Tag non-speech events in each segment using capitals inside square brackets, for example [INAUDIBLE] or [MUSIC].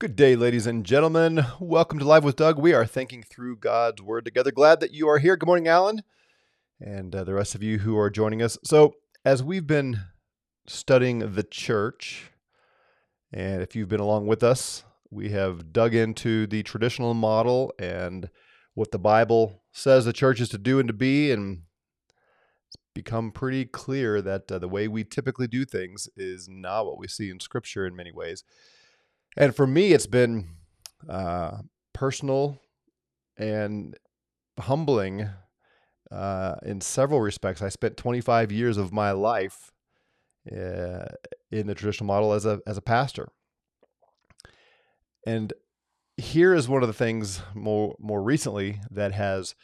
Good day, ladies and gentlemen. Welcome to Live with Doug. We are thinking through God's Word together. Glad that you are here. Good morning, Alan, and uh, the rest of you who are joining us. So, as we've been studying the church, and if you've been along with us, we have dug into the traditional model and what the Bible says the church is to do and to be, and it's become pretty clear that uh, the way we typically do things is not what we see in Scripture in many ways. And for me, it's been uh, personal and humbling uh, in several respects. I spent 25 years of my life uh, in the traditional model as a as a pastor, and here is one of the things more more recently that has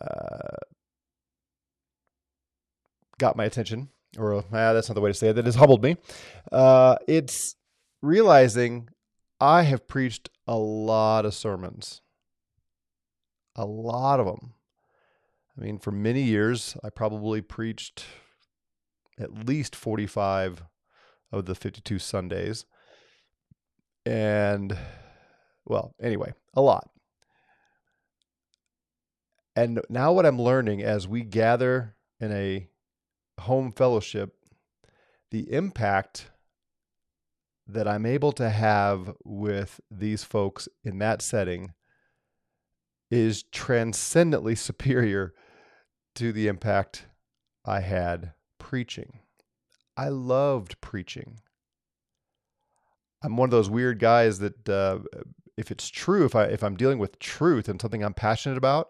uh, got my attention, or uh, that's not the way to say it. That has humbled me. Uh, it's realizing I have preached a lot of sermons, a lot of them. I mean, for many years, I probably preached at least 45 of the 52 Sundays. And, well, anyway, a lot. And now, what I'm learning as we gather in a home fellowship, the impact that I'm able to have with these folks in that setting is transcendently superior to the impact I had preaching. I loved preaching. I'm one of those weird guys that uh, if it's true, if I if I'm dealing with truth and something I'm passionate about,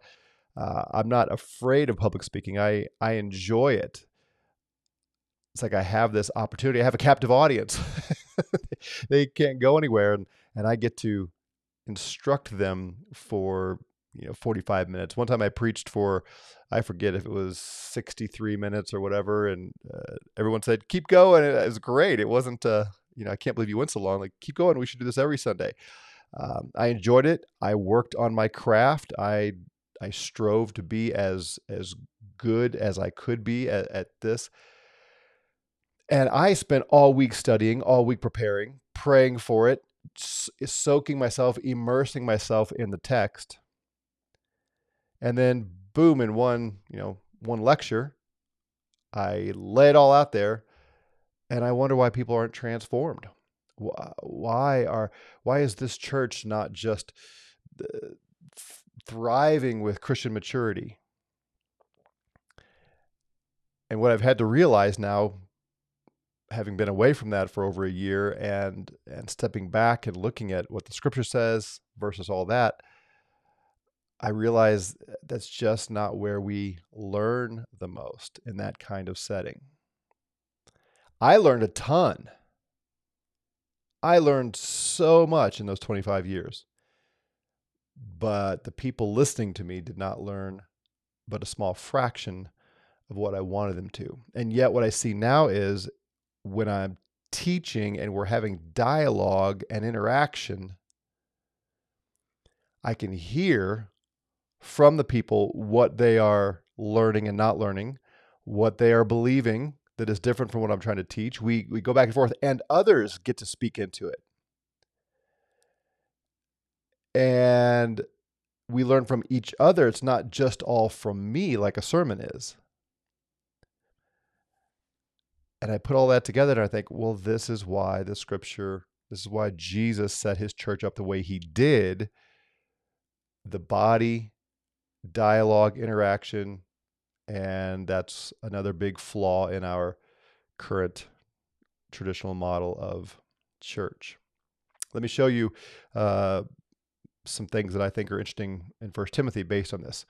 uh, I'm not afraid of public speaking. I I enjoy it. It's like I have this opportunity. I have a captive audience. [LAUGHS] [LAUGHS] they can't go anywhere, and and I get to instruct them for you know 45 minutes. One time I preached for I forget if it was 63 minutes or whatever, and uh, everyone said keep going. It was great. It wasn't uh, you know I can't believe you went so long. Like keep going. We should do this every Sunday. Um, I enjoyed it. I worked on my craft. I I strove to be as as good as I could be at, at this. And I spent all week studying, all week preparing, praying for it, soaking myself, immersing myself in the text. And then boom in one, you know, one lecture, I lay it all out there and I wonder why people aren't transformed. Why are why is this church not just uh, thriving with Christian maturity? And what I've had to realize now having been away from that for over a year and and stepping back and looking at what the scripture says versus all that i realize that's just not where we learn the most in that kind of setting. I learned a ton. I learned so much in those 25 years. But the people listening to me did not learn but a small fraction of what I wanted them to. And yet, what I see now is when I'm teaching and we're having dialogue and interaction, I can hear from the people what they are learning and not learning, what they are believing that is different from what I'm trying to teach. We we go back and forth and others get to speak into it. And we learn from each other. It's not just all from me like a sermon is and I put all that together and I think, well, this is why the scripture, this is why Jesus set his church up the way he did. The body, dialogue, interaction, and that's another big flaw in our current traditional model of church. Let me show you uh, some things that I think are interesting in First Timothy based on this.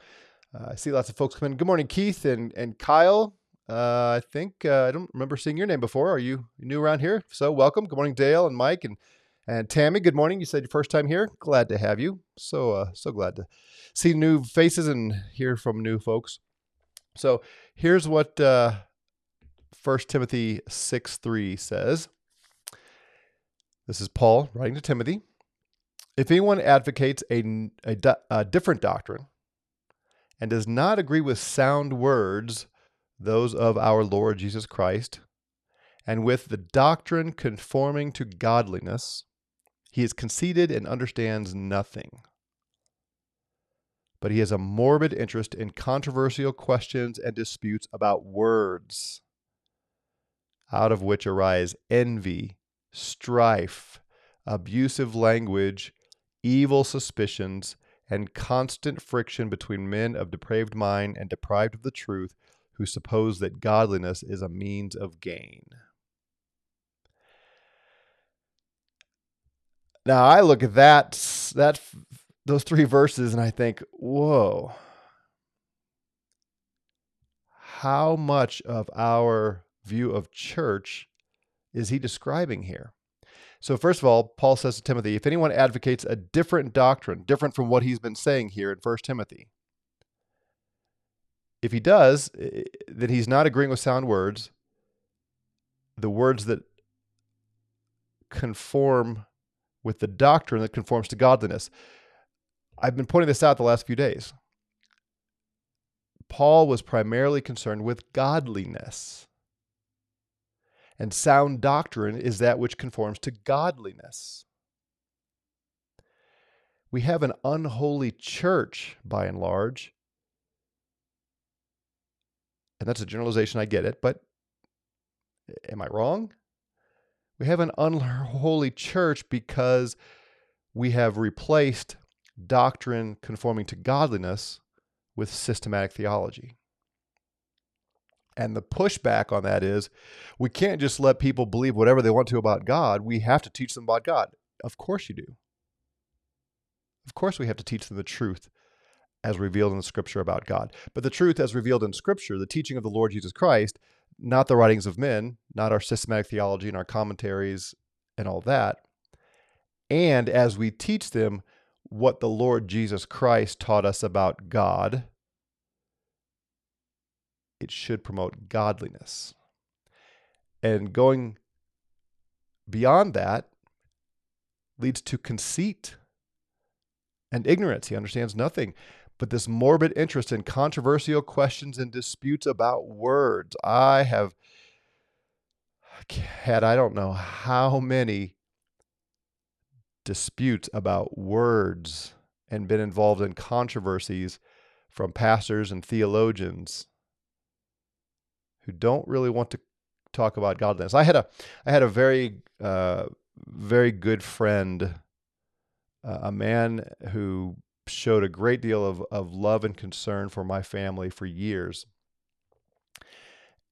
Uh, I see lots of folks come in. Good morning, Keith and and Kyle. Uh, I think uh, I don't remember seeing your name before. Are you new around here? So welcome. Good morning, Dale and Mike and and Tammy. Good morning. You said your first time here. Glad to have you. So uh, so glad to see new faces and hear from new folks. So here's what uh, First Timothy six three says. This is Paul writing to Timothy. If anyone advocates a, a, a different doctrine and does not agree with sound words those of our Lord Jesus Christ, and with the doctrine conforming to godliness, He is conceited and understands nothing. But he has a morbid interest in controversial questions and disputes about words, out of which arise envy, strife, abusive language, evil suspicions, and constant friction between men of depraved mind and deprived of the truth who suppose that godliness is a means of gain. Now I look at that that those three verses and I think, whoa. How much of our view of church is he describing here? So, first of all, Paul says to Timothy, if anyone advocates a different doctrine, different from what he's been saying here in 1 Timothy, if he does, then he's not agreeing with sound words, the words that conform with the doctrine that conforms to godliness. I've been pointing this out the last few days. Paul was primarily concerned with godliness. And sound doctrine is that which conforms to godliness. We have an unholy church by and large. And that's a generalization, I get it, but am I wrong? We have an unholy church because we have replaced doctrine conforming to godliness with systematic theology. And the pushback on that is we can't just let people believe whatever they want to about God. We have to teach them about God. Of course you do. Of course we have to teach them the truth as revealed in the scripture about God. But the truth as revealed in scripture, the teaching of the Lord Jesus Christ, not the writings of men, not our systematic theology and our commentaries and all that. And as we teach them what the Lord Jesus Christ taught us about God, it should promote godliness. And going beyond that leads to conceit and ignorance. He understands nothing but this morbid interest in controversial questions and disputes about words. I have had, I don't know how many disputes about words and been involved in controversies from pastors and theologians who don't really want to talk about godliness. I had a I had a very uh, very good friend, uh, a man who showed a great deal of, of love and concern for my family for years.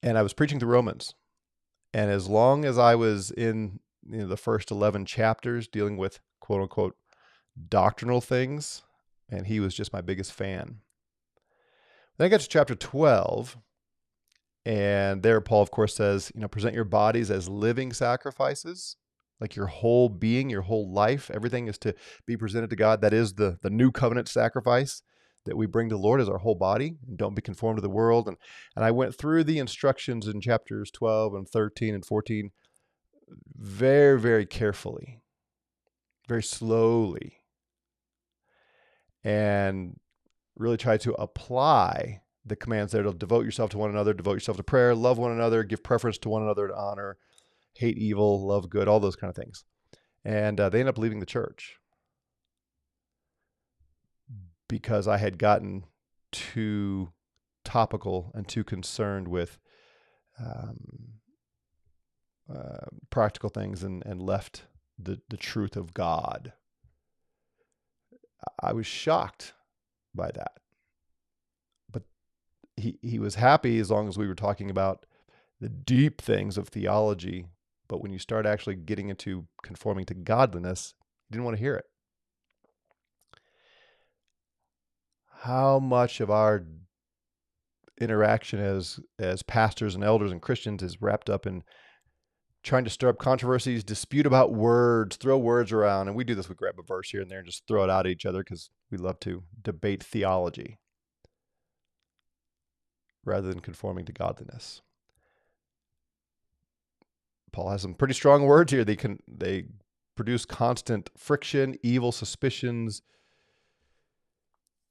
And I was preaching the Romans. And as long as I was in you know, the first 11 chapters dealing with quote unquote doctrinal things, and he was just my biggest fan. Then I got to chapter 12, and there Paul, of course, says, you know, present your bodies as living sacrifices, like your whole being, your whole life, everything is to be presented to God. That is the the new covenant sacrifice that we bring to the Lord as our whole body and don't be conformed to the world. And and I went through the instructions in chapters 12 and 13 and 14 very, very carefully, very slowly, and really try to apply the commands there to devote yourself to one another, devote yourself to prayer, love one another, give preference to one another to honor, hate evil, love good, all those kind of things. And uh, they end up leaving the church because I had gotten too topical and too concerned with um, uh, practical things and, and left the, the truth of God. I was shocked by that. But he, he was happy as long as we were talking about the deep things of theology but when you start actually getting into conforming to godliness, you didn't want to hear it. How much of our interaction as as pastors and elders and Christians is wrapped up in trying to stir up controversies, dispute about words, throw words around, and we do this. We grab a verse here and there and just throw it out at each other because we love to debate theology rather than conforming to godliness. Paul has some pretty strong words here. They can they produce constant friction, evil suspicions,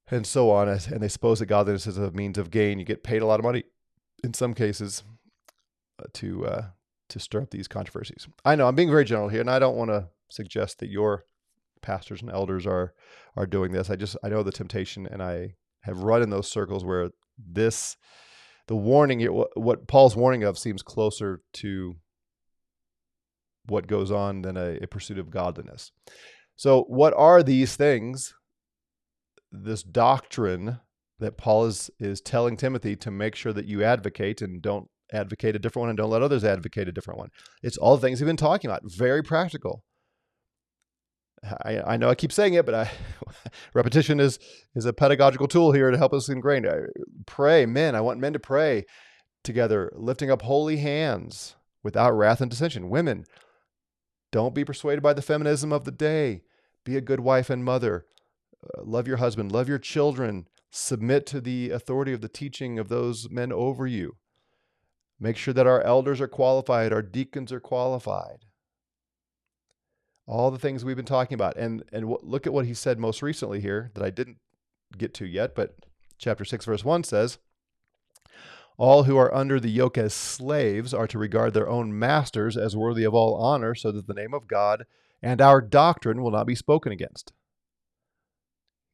and so on. And they suppose that godliness is a means of gain. You get paid a lot of money, in some cases, uh, to uh, to stir up these controversies. I know I'm being very general here, and I don't want to suggest that your pastors and elders are are doing this. I just I know the temptation, and I have run in those circles where this the warning what Paul's warning of seems closer to what goes on than a, a pursuit of godliness. So, what are these things? This doctrine that Paul is is telling Timothy to make sure that you advocate and don't advocate a different one and don't let others advocate a different one. It's all the things we've been talking about. Very practical. I, I know I keep saying it, but I, [LAUGHS] repetition is is a pedagogical tool here to help us ingrain. I, pray, men. I want men to pray together, lifting up holy hands without wrath and dissension. Women, don't be persuaded by the feminism of the day. Be a good wife and mother. Uh, love your husband. Love your children. Submit to the authority of the teaching of those men over you. Make sure that our elders are qualified, our deacons are qualified. All the things we've been talking about. And, and w- look at what he said most recently here that I didn't get to yet, but chapter 6, verse 1 says, all who are under the yoke as slaves are to regard their own masters as worthy of all honor, so that the name of God and our doctrine will not be spoken against.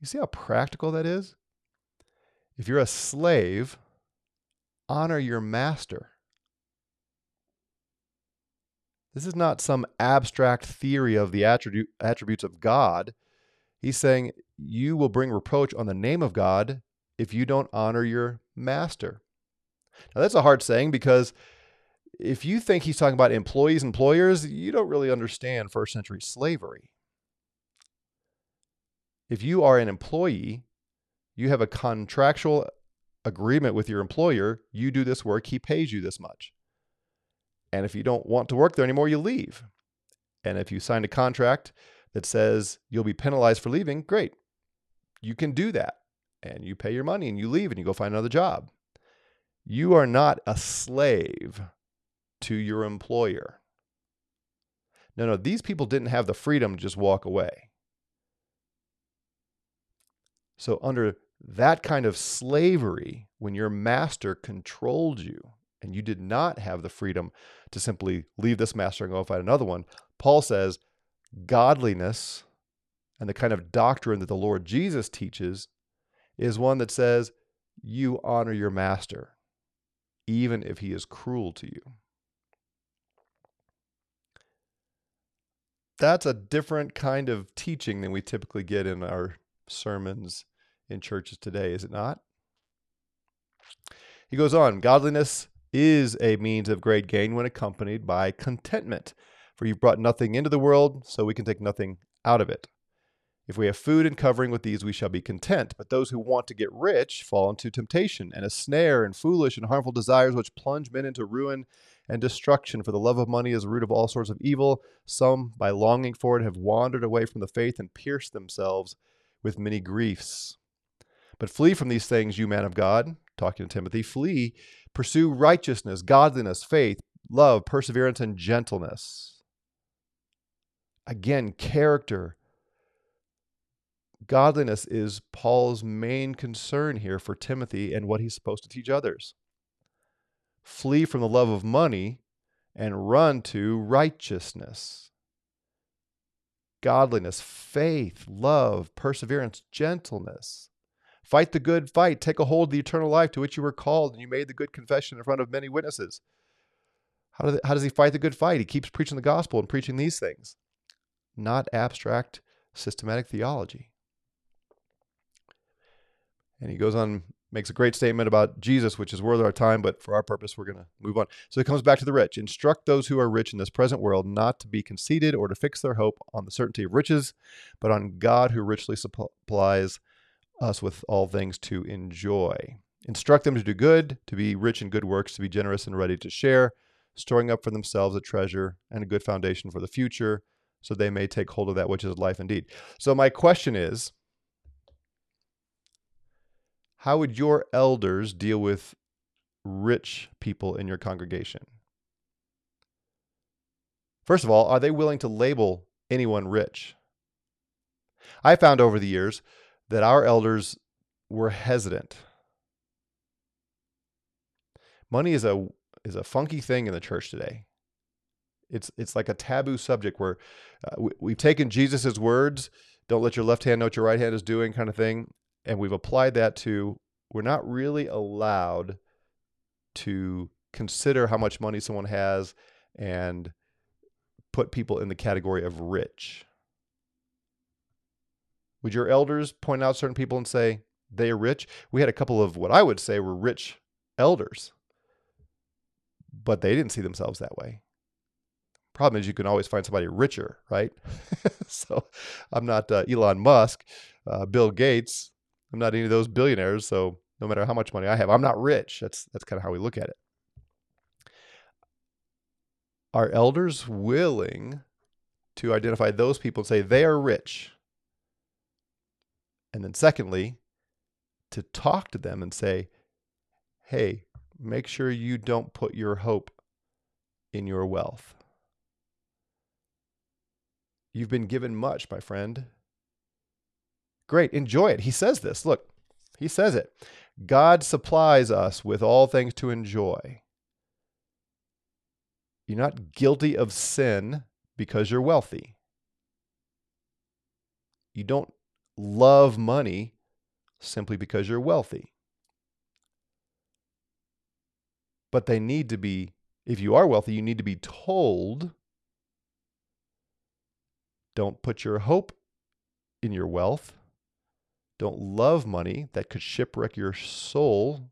You see how practical that is? If you're a slave, honor your master. This is not some abstract theory of the attribute, attributes of God. He's saying you will bring reproach on the name of God if you don't honor your master. Now, that's a hard saying because if you think he's talking about employees, employers, you don't really understand first century slavery. If you are an employee, you have a contractual agreement with your employer. You do this work, he pays you this much. And if you don't want to work there anymore, you leave. And if you signed a contract that says you'll be penalized for leaving, great. You can do that. And you pay your money and you leave and you go find another job. You are not a slave to your employer. No, no, these people didn't have the freedom to just walk away. So, under that kind of slavery, when your master controlled you and you did not have the freedom to simply leave this master and go find another one, Paul says godliness and the kind of doctrine that the Lord Jesus teaches is one that says you honor your master even if he is cruel to you. That's a different kind of teaching than we typically get in our sermons in churches today, is it not? He goes on Godliness is a means of great gain when accompanied by contentment, for you've brought nothing into the world, so we can take nothing out of it. If we have food and covering with these, we shall be content. But those who want to get rich fall into temptation and a snare and foolish and harmful desires which plunge men into ruin and destruction. For the love of money is the root of all sorts of evil. Some, by longing for it, have wandered away from the faith and pierced themselves with many griefs. But flee from these things, you man of God, talking to Timothy, flee, pursue righteousness, godliness, faith, love, perseverance, and gentleness. Again, character Godliness is Paul's main concern here for Timothy and what he's supposed to teach others. Flee from the love of money and run to righteousness. Godliness, faith, love, perseverance, gentleness. Fight the good fight. Take a hold of the eternal life to which you were called, and you made the good confession in front of many witnesses. How, do how does he fight the good fight? He keeps preaching the gospel and preaching these things, not abstract systematic theology. And he goes on, makes a great statement about Jesus, which is worth our time, but for our purpose, we're going to move on. So he comes back to the rich. Instruct those who are rich in this present world not to be conceited or to fix their hope on the certainty of riches, but on God who richly supplies us with all things to enjoy. Instruct them to do good, to be rich in good works, to be generous and ready to share, storing up for themselves a treasure and a good foundation for the future, so they may take hold of that which is life indeed. So, my question is how would your elders deal with rich people in your congregation? First of all, are they willing to label anyone rich? I found over the years that our elders were hesitant. Money is a is a funky thing in the church today. It's it's like a taboo subject where uh, we, we've taken Jesus's words, "Don't let your left hand know what your right hand is doing," kind of thing, and we've applied that to we're not really allowed to consider how much money someone has and put people in the category of rich. Would your elders point out certain people and say they are rich? We had a couple of what I would say were rich elders, but they didn't see themselves that way. Problem is, you can always find somebody richer, right? [LAUGHS] so I'm not uh, Elon Musk, uh, Bill Gates. I'm not any of those billionaires. So no matter how much money I have, I'm not rich. That's that's kind of how we look at it. Are elders willing to identify those people and say they are rich? And then, secondly, to talk to them and say, hey, make sure you don't put your hope in your wealth. You've been given much, my friend. Great, enjoy it. He says this. Look, he says it. God supplies us with all things to enjoy. You're not guilty of sin because you're wealthy. You don't love money simply because you're wealthy. But they need to be, if you are wealthy, you need to be told don't put your hope in your wealth. Don't love money that could shipwreck your soul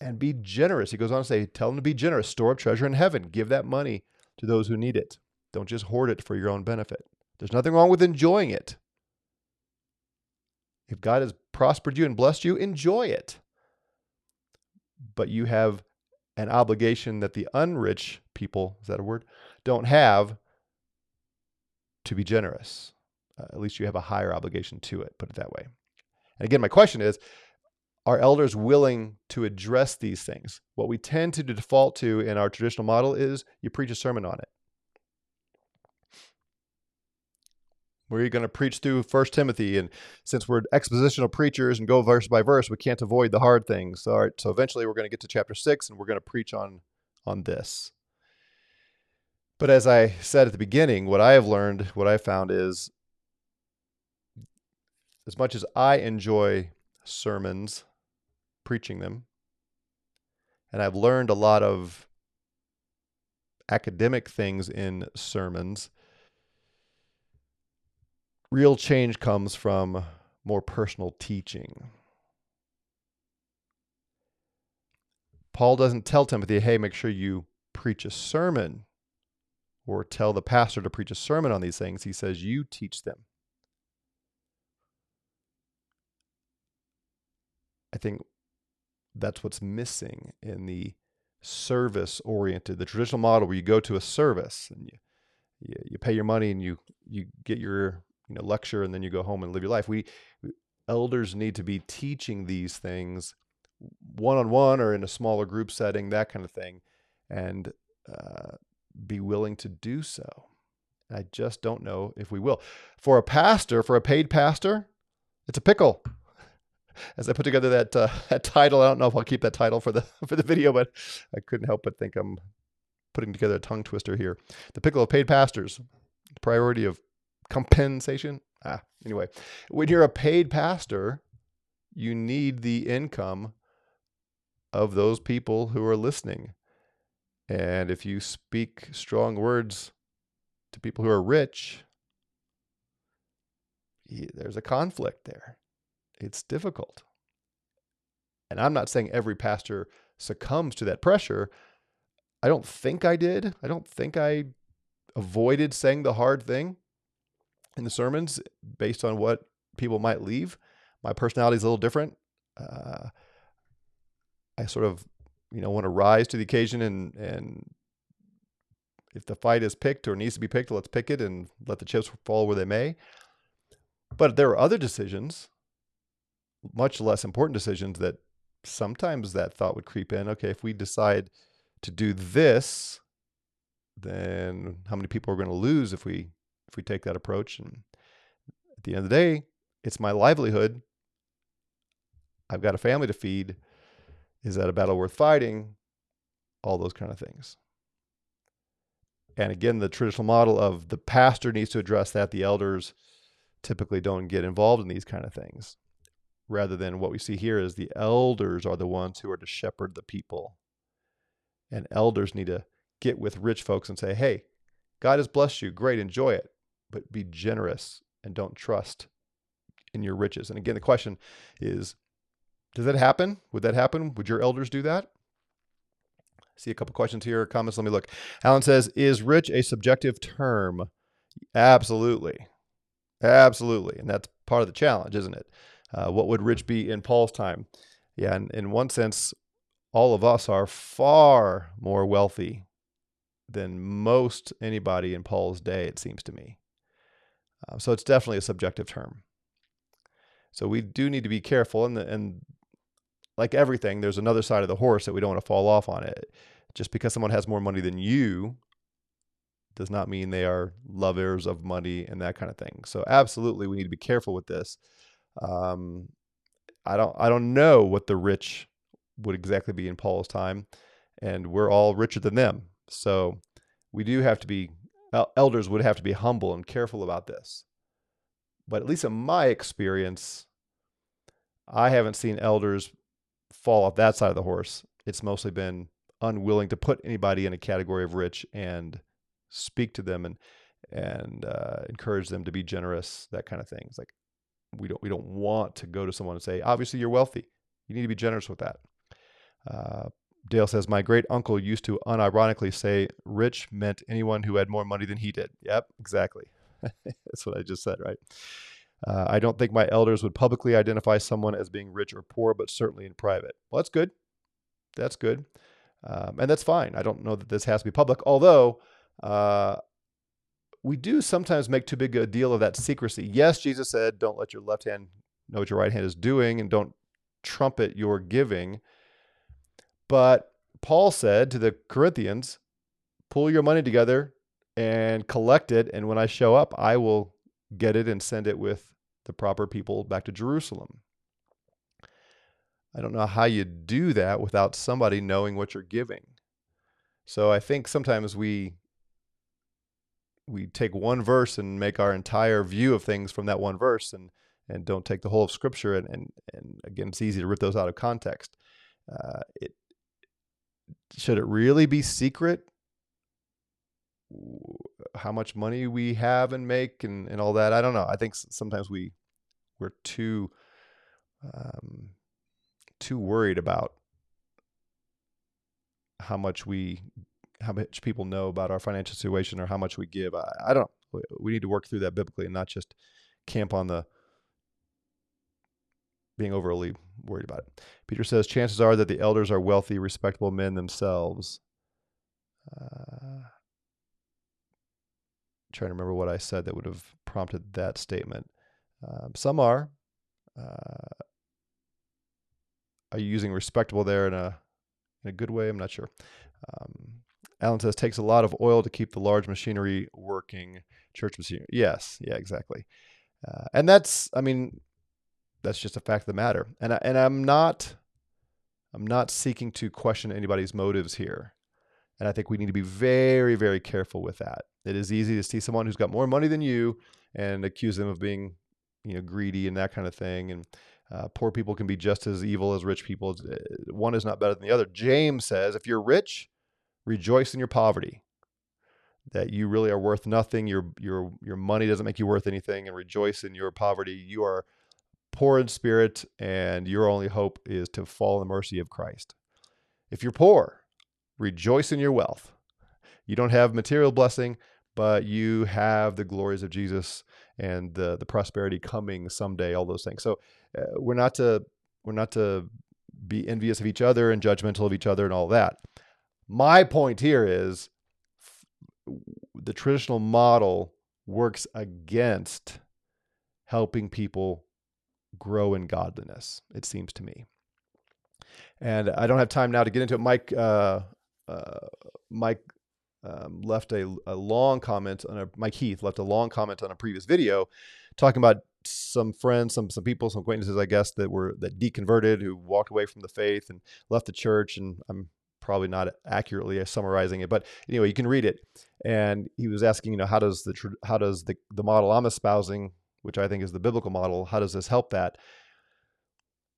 and be generous. He goes on to say, tell them to be generous, store up treasure in heaven, give that money to those who need it. Don't just hoard it for your own benefit. There's nothing wrong with enjoying it. If God has prospered you and blessed you, enjoy it. But you have an obligation that the unrich people, is that a word, don't have to be generous. Uh, at least you have a higher obligation to it, put it that way. And again, my question is are elders willing to address these things? What we tend to default to in our traditional model is you preach a sermon on it. We're going to preach through First Timothy, and since we're expositional preachers and go verse by verse, we can't avoid the hard things. All right, so eventually we're going to get to chapter six, and we're going to preach on on this. But as I said at the beginning, what I have learned, what I found is, as much as I enjoy sermons, preaching them, and I've learned a lot of academic things in sermons real change comes from more personal teaching. Paul doesn't tell Timothy, hey, make sure you preach a sermon or tell the pastor to preach a sermon on these things. He says, you teach them. I think that's what's missing in the service oriented, the traditional model where you go to a service and you, you, you pay your money and you, you get your you know lecture and then you go home and live your life. We, we elders need to be teaching these things one on one or in a smaller group setting, that kind of thing, and uh, be willing to do so. I just don't know if we will. For a pastor, for a paid pastor, it's a pickle. As I put together that uh, [LAUGHS] that title, I don't know if I'll keep that title for the [LAUGHS] for the video, but I couldn't help but think I'm putting together a tongue twister here. The pickle of paid pastors, the priority of compensation. Ah, anyway, when you're a paid pastor, you need the income of those people who are listening. And if you speak strong words to people who are rich, there's a conflict there. It's difficult. And I'm not saying every pastor succumbs to that pressure. I don't think I did. I don't think I avoided saying the hard thing in the sermons based on what people might leave. My personality is a little different. Uh, I sort of, you know, want to rise to the occasion and and if the fight is picked or needs to be picked, let's pick it and let the chips fall where they may. But there are other decisions, much less important decisions, that sometimes that thought would creep in. Okay, if we decide to do this, then how many people are going to lose if we if we take that approach. And at the end of the day, it's my livelihood. I've got a family to feed. Is that a battle worth fighting? All those kind of things. And again, the traditional model of the pastor needs to address that. The elders typically don't get involved in these kind of things. Rather than what we see here is the elders are the ones who are to shepherd the people. And elders need to get with rich folks and say, hey, God has blessed you. Great, enjoy it. But be generous and don't trust in your riches. And again, the question is does that happen? Would that happen? Would your elders do that? See a couple questions here, comments. Let me look. Alan says, Is rich a subjective term? Absolutely. Absolutely. And that's part of the challenge, isn't it? Uh, what would rich be in Paul's time? Yeah, and in one sense, all of us are far more wealthy than most anybody in Paul's day, it seems to me. Uh, so it's definitely a subjective term. So we do need to be careful, and the, and like everything, there's another side of the horse that we don't want to fall off on it. Just because someone has more money than you does not mean they are lovers of money and that kind of thing. So absolutely, we need to be careful with this. Um, I don't I don't know what the rich would exactly be in Paul's time, and we're all richer than them. So we do have to be elders would have to be humble and careful about this. But at least in my experience, I haven't seen elders fall off that side of the horse. It's mostly been unwilling to put anybody in a category of rich and speak to them and and uh, encourage them to be generous, that kind of thing. It's like we don't we don't want to go to someone and say, obviously you're wealthy, you need to be generous with that. Uh, Dale says, my great uncle used to unironically say, rich meant anyone who had more money than he did. Yep, exactly. [LAUGHS] That's what I just said, right? Uh, I don't think my elders would publicly identify someone as being rich or poor, but certainly in private. Well, that's good. That's good. Um, and that's fine. I don't know that this has to be public, although uh, we do sometimes make too big a deal of that secrecy. Yes, Jesus said, don't let your left hand know what your right hand is doing and don't trumpet your giving. But Paul said to the Corinthians, pull your money together and collect it. And when I show up, I will get it and send it with the proper people back to Jerusalem. I don't know how you do that without somebody knowing what you're giving. So I think sometimes we we take one verse and make our entire view of things from that one verse and and don't take the whole of scripture and and, and again it's easy to rip those out of context. Uh, it should it really be secret how much money we have and make and, and all that. I don't know. I think sometimes we we're too um, too worried about how much we how much people know about our financial situation or how much we give. I, I don't. We need to work through that biblically and not just camp on the being overly worried about it. Peter says chances are that the elders are wealthy, respectable men themselves. Uh, trying to remember what I said that would have prompted that statement. Um, some are. Uh, are you using respectable there in a in a good way? I'm not sure. Um, Alan says takes a lot of oil to keep the large machinery working. Church machinery. Yes, yeah, exactly. Uh, and that's, I mean, that's just a fact of the matter. And I, and I'm not, I'm not seeking to question anybody's motives here. And I think we need to be very, very careful with that. It is easy to see someone who's got more money than you and accuse them of being, you know, greedy and that kind of thing. And uh, poor people can be just as evil as rich people. Uh, one is not better than the other. James says, if you're rich, rejoice in your poverty. That you really are worth nothing. Your your your money doesn't make you worth anything, and rejoice in your poverty. You are poor in spirit, and your only hope is to fall in the mercy of Christ. If you're poor, rejoice in your wealth. You don't have material blessing, but you have the glories of Jesus and the the prosperity coming someday. All those things. So uh, we're not to we're not to be envious of each other and judgmental of each other and all that. My point here is the traditional model works against helping people grow in godliness. It seems to me. And I don't have time now to get into it. Mike, uh, uh, Mike um, left a, a long comment on a Mike Heath left a long comment on a previous video talking about some friends, some some people, some acquaintances, I guess, that were that deconverted, who walked away from the faith and left the church. And I'm probably not accurately summarizing it, but anyway, you can read it. And he was asking, you know, how does the how does the the model I'm espousing, which I think is the biblical model, how does this help that?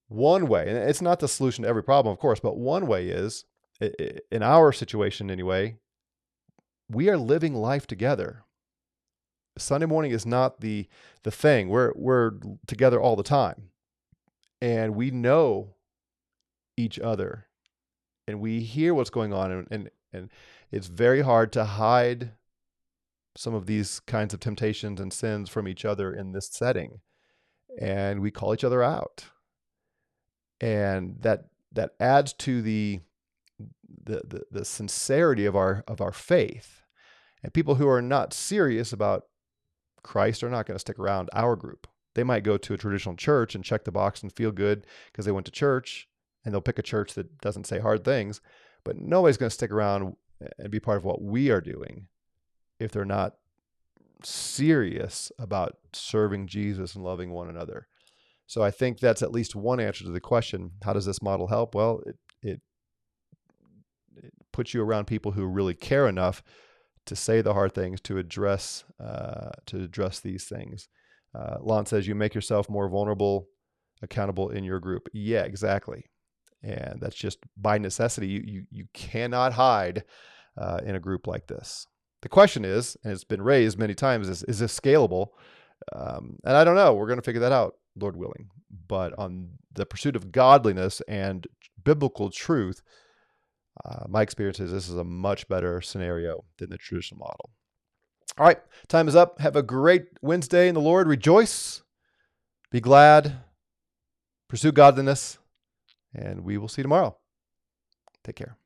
One way, and it's not the solution to every problem, of course, but one way is in our situation anyway, we are living life together. Sunday morning is not the the thing. We're we're together all the time. And we know each other and we hear what's going on and, and and it's very hard to hide some of these kinds of temptations and sins from each other in this setting and we call each other out. And that that adds to the the the, the sincerity of our of our faith. And people who are not serious about Christ are not going to stick around our group. They might go to a traditional church and check the box and feel good because they went to church and they'll pick a church that doesn't say hard things, but nobody's going to stick around and be part of what we are doing if they're not serious about serving Jesus and loving one another. So I think that's at least one answer to the question, how does this model help? Well, it it, it puts you around people who really care enough to say the hard things, to address uh, to address these things. Uh, Lon says you make yourself more vulnerable, accountable in your group. Yeah, exactly and that's just by necessity. You you, you cannot hide uh, in a group like this. The question is, and it's been raised many times, is is this scalable? Um, and I don't know. We're going to figure that out, Lord willing. But on the pursuit of godliness and biblical truth, uh, my experience is this is a much better scenario than the traditional model. All right, time is up. Have a great Wednesday in the Lord. Rejoice, be glad, pursue godliness and we will see you tomorrow. Take care.